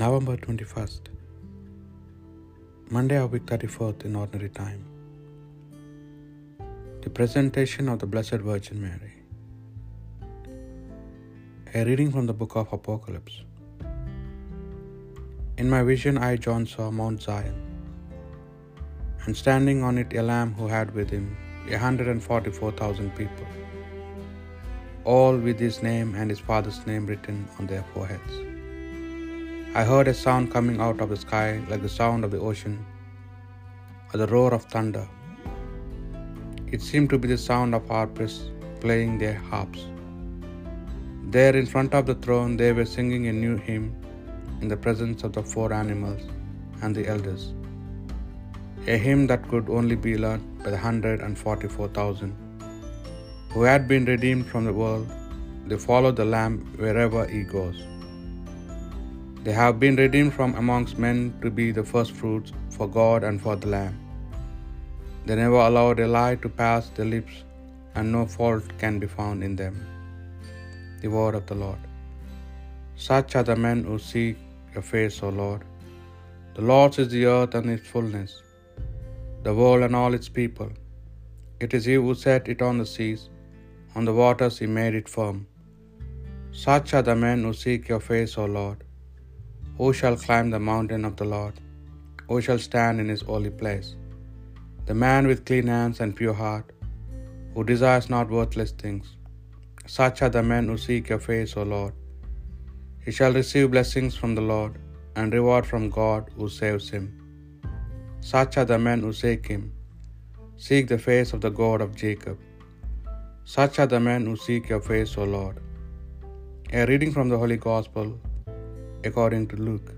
November 21st, Monday of week 34th in ordinary time. The presentation of the Blessed Virgin Mary. A reading from the book of Apocalypse. In my vision, I, John, saw Mount Zion, and standing on it a lamb who had with him a hundred and forty four thousand people, all with his name and his father's name written on their foreheads. I heard a sound coming out of the sky like the sound of the ocean or the roar of thunder. It seemed to be the sound of harpists playing their harps. There in front of the throne they were singing a new hymn in the presence of the four animals and the elders, a hymn that could only be learned by the hundred and forty four thousand who had been redeemed from the world. They follow the Lamb wherever he goes. They have been redeemed from amongst men to be the first fruits for God and for the Lamb. They never allowed a lie to pass their lips, and no fault can be found in them. The word of the Lord. Such are the men who seek your face, O Lord. The Lord's is the earth and its fullness, the world and all its people. It is He who set it on the seas, on the waters He made it firm. Such are the men who seek your face, O Lord. Who shall climb the mountain of the Lord? Who shall stand in his holy place? The man with clean hands and pure heart, who desires not worthless things. Such are the men who seek your face, O Lord. He shall receive blessings from the Lord, and reward from God who saves him. Such are the men who seek him. Seek the face of the God of Jacob. Such are the men who seek your face, O Lord. A reading from the Holy Gospel according to Luke.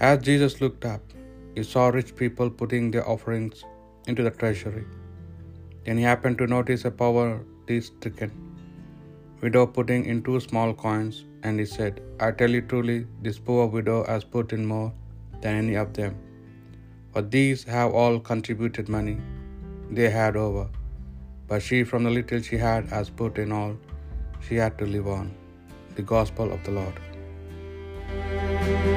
As Jesus looked up, he saw rich people putting their offerings into the treasury. Then he happened to notice a poverty stricken widow putting in two small coins, and he said, I tell you truly, this poor widow has put in more than any of them. For these have all contributed money they had over, but she from the little she had has put in all she had to live on. The Gospel of the Lord. Thank you.